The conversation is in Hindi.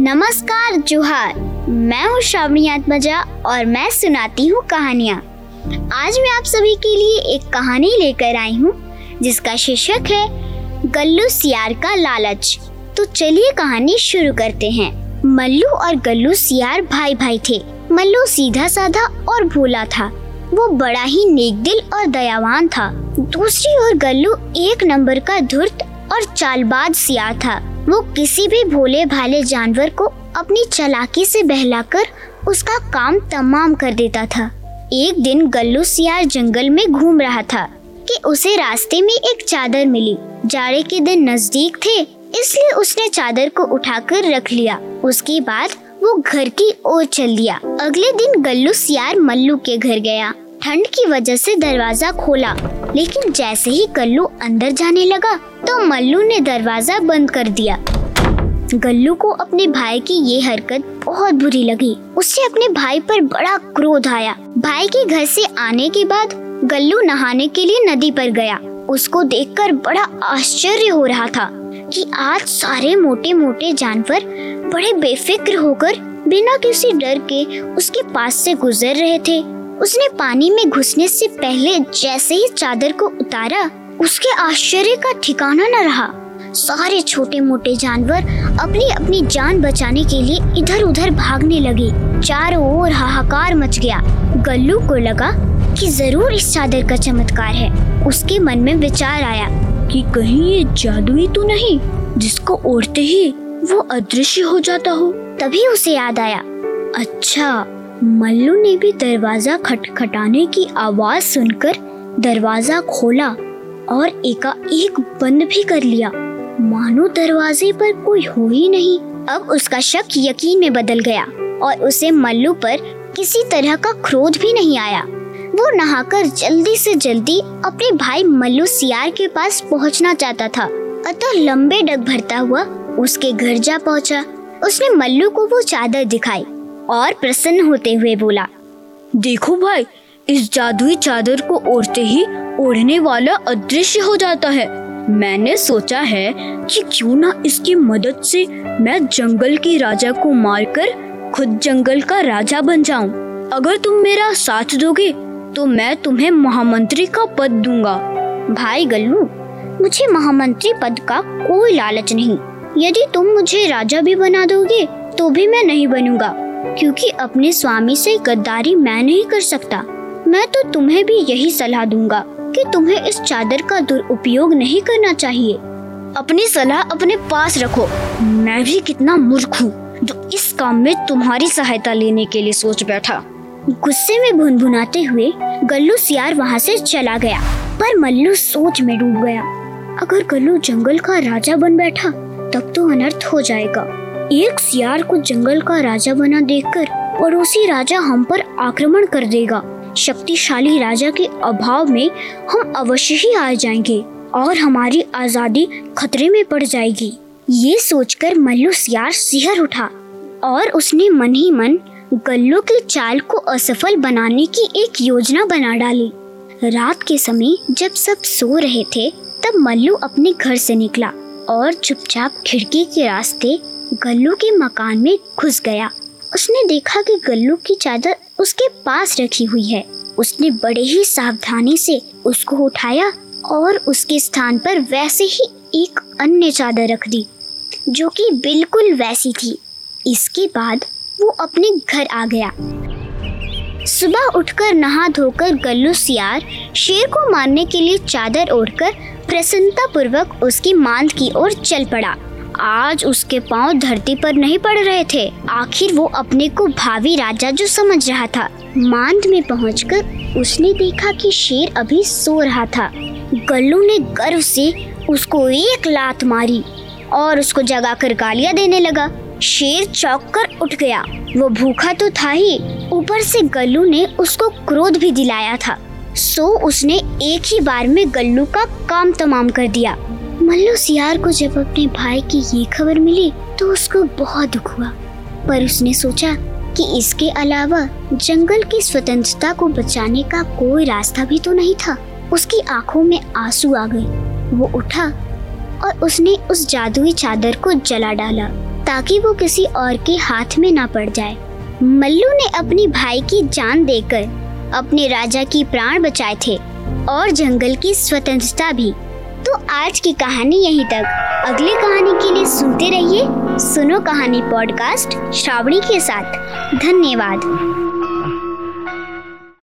नमस्कार, जोहार। मैं हूँ श्रावणी आत्मजा और मैं सुनाती हूँ कहानियाँ। आज मैं आप सभी के लिए एक कहानी लेकर आई हूँ, जिसका शीर्षक है, गल्लू सियार का लालच। तो चलिए कहानी शुरू करते हैं। मल्लू और गल्लू सियार भाई भाई थे। मल्लू सीधा साधा और भोला था। वो बड़ा ही नेक दिल और दयावान था। दूसरी ओर गल्लू एक नंबर का धुर्त और चालबाज सियार था। वो किसी भी भोले भाले जानवर को अपनी चलाकी से बहलाकर उसका काम तमाम कर देता था। एक दिन गल्लू सियार जंगल में घूम रहा था कि उसे रास्ते में एक चादर मिली। जाड़े के दिन नज़दीक थे, इसलिए उसने चादर को उठाकर रख लिया। उसके बाद वो घर की ओर चल दिया। अगले दिन गल्लू सियार मल्लू के घर गया। ठंड की वजह से दरवाज़ा खोला। लेकिन जैसे ही गल्लू अंदर जाने लगा तो मल्लू ने दरवाज़ा बंद कर दिया। गल्लू को अपने भाई की ये हरकत बहुत बुरी लगी। उससे अपने भाई पर बड़ा क्रोध आया। भाई के घर से आने के बाद गल्लू नहाने के लिए नदी पर गया। उसको देखकर बड़ा आश्चर्य हो रहा था कि आज सारे मोटे मोटे जानवर बड़े बेफिक्र होकर बिना किसी डर के उसके पास से गुजर रहे थे। उसने पानी में घुसने से पहले जैसे ही चादर को उतारा, उसके आश्चर्य का ठिकाना न रहा। सारे छोटे मोटे जानवर अपनी अपनी जान बचाने के लिए इधर उधर भागने लगे। चारों ओर हाहाकार मच गया। गल्लू को लगा कि ज़रूर इस चादर का चमत्कार है। उसके मन में विचार आया कि कहीं ये जादुई तो नहीं, जिसको ओढ़ते ही वो अदृश्य हो जाता हो। तभी उसे याद आया। अच्छा मल्लू ने भी दरवाज़ा खटखटाने की आवाज़ सुनकर दरवाज़ा खोला और एका एक बंद भी कर लिया। मानो दरवाजे पर कोई हो ही नहीं। अब उसका शक यकीन में बदल गया और उसे मल्लू पर किसी तरह का क्रोध भी नहीं आया। वो नहाकर जल्दी से जल्दी अपने भाई मल्लू सियार के पास पहुँचना चाहता था। अतः लंबे डग भरता हुआ उसके घर जा पहुँचा। उसने मल्लू को वो चादर दिखाई। और प्रसन्न होते हुए बोला, देखो भाई, इस जादुई चादर को ओढ़ते ही ओढ़ने वाला अदृश्य हो जाता है। मैंने सोचा है कि क्यों ना इसकी मदद से मैं जंगल के राजा को मारकर खुद जंगल का राजा बन जाऊँ। अगर तुम मेरा साथ दोगे तो मैं तुम्हें महामंत्री का पद दूँगा। भाई गल्लू, मुझे महामंत्री पद का कोई लालच नहीं। यदि तुम मुझे राजा भी बना दोगे तो भी मैं नहीं बनूँगा। क्योंकि अपने स्वामी से गद्दारी मैं नहीं कर सकता। मैं तो तुम्हें भी यही सलाह दूँगा कि तुम्हें इस चादर का दुरुपयोग नहीं करना चाहिए। अपनी सलाह अपने पास रखो। मैं भी कितना मूर्ख हूँ जो इस काम में तुम्हारी सहायता लेने के लिए सोच बैठा। गुस्से में भुनभुनाते हुए गल्लू सियार वहाँ से चला गया, पर मल्लू सोच में डूब गया। अगर गल्लू जंगल का राजा बन बैठा, तब तो अनर्थ हो जाएगा। एक सियार को जंगल का राजा बना देखकर पड़ोसी राजा हम पर आक्रमण कर देगा। शक्तिशाली राजा के अभाव में हम अवश्य ही आ जाएँगे और हमारी आज़ादी खतरे में पड़ जाएगी। ये सोचकर मल्लू सियार सिहर उठा और उसने मन ही मन गल्लू की चाल को असफल बनाने की एक योजना बना डाली। रात के समय जब सब सो रहे थे, तब मल्लू अपने घर से निकला और चुपचाप खिड़की के रास्ते गल्लू के मकान में घुस गया। उसने देखा कि गल्लू की चादर उसके पास रखी हुई है। उसने बड़े ही सावधानी से उसको उठाया और उसके स्थान पर वैसे ही एक अन्य चादर रख दी, जो कि बिल्कुल वैसी थी। इसके बाद वो अपने घर आ गया। सुबह उठकर नहा धोकर गल्लू सियार शेर को मारने के लिए चादर ओढ़कर प्रसन्नता पूर्वक उसकी मांद की ओर चल पड़ा। आज उसके पाँव धरती पर नहीं पड़ रहे थे। आखिर वो अपने को भावी राजा जो समझ रहा था। मांद में पहुंचकर उसने देखा कि शेर अभी सो रहा था। गल्लू ने गर्व से उसको एक लात मारी और उसको जगा कर गालियाँ देने लगा। शेर चौक कर उठ गया। वो भूखा तो था ही। ऊपर से गल्लू ने उसको क्रोध भी दिलाया था। सो उसने एक ही बार में गल्लू का काम तमाम कर दिया। मल्लू सियार को जब अपने भाई की ये खबर मिली तो उसको बहुत दुख हुआ। पर उसने सोचा कि इसके अलावा जंगल की स्वतंत्रता को बचाने का कोई रास्ता भी तो नहीं था। उसकी आँखों में आँसू आ गए। वो उठा और उसने उस जादुई चादर को जला डाला, ताकि वो किसी और के हाथ में ना पड़ जाए। मल्लू ने अपने भाई की जान देकर अपने राजा की प्राण बचाए थे और जंगल की स्वतंत्रता भी तो आज की कहानी यहीं तक। अगली कहानी के लिए सुनते रहिए। सुनो कहानी पॉडकास्ट श्रावणी के साथ। धन्यवाद।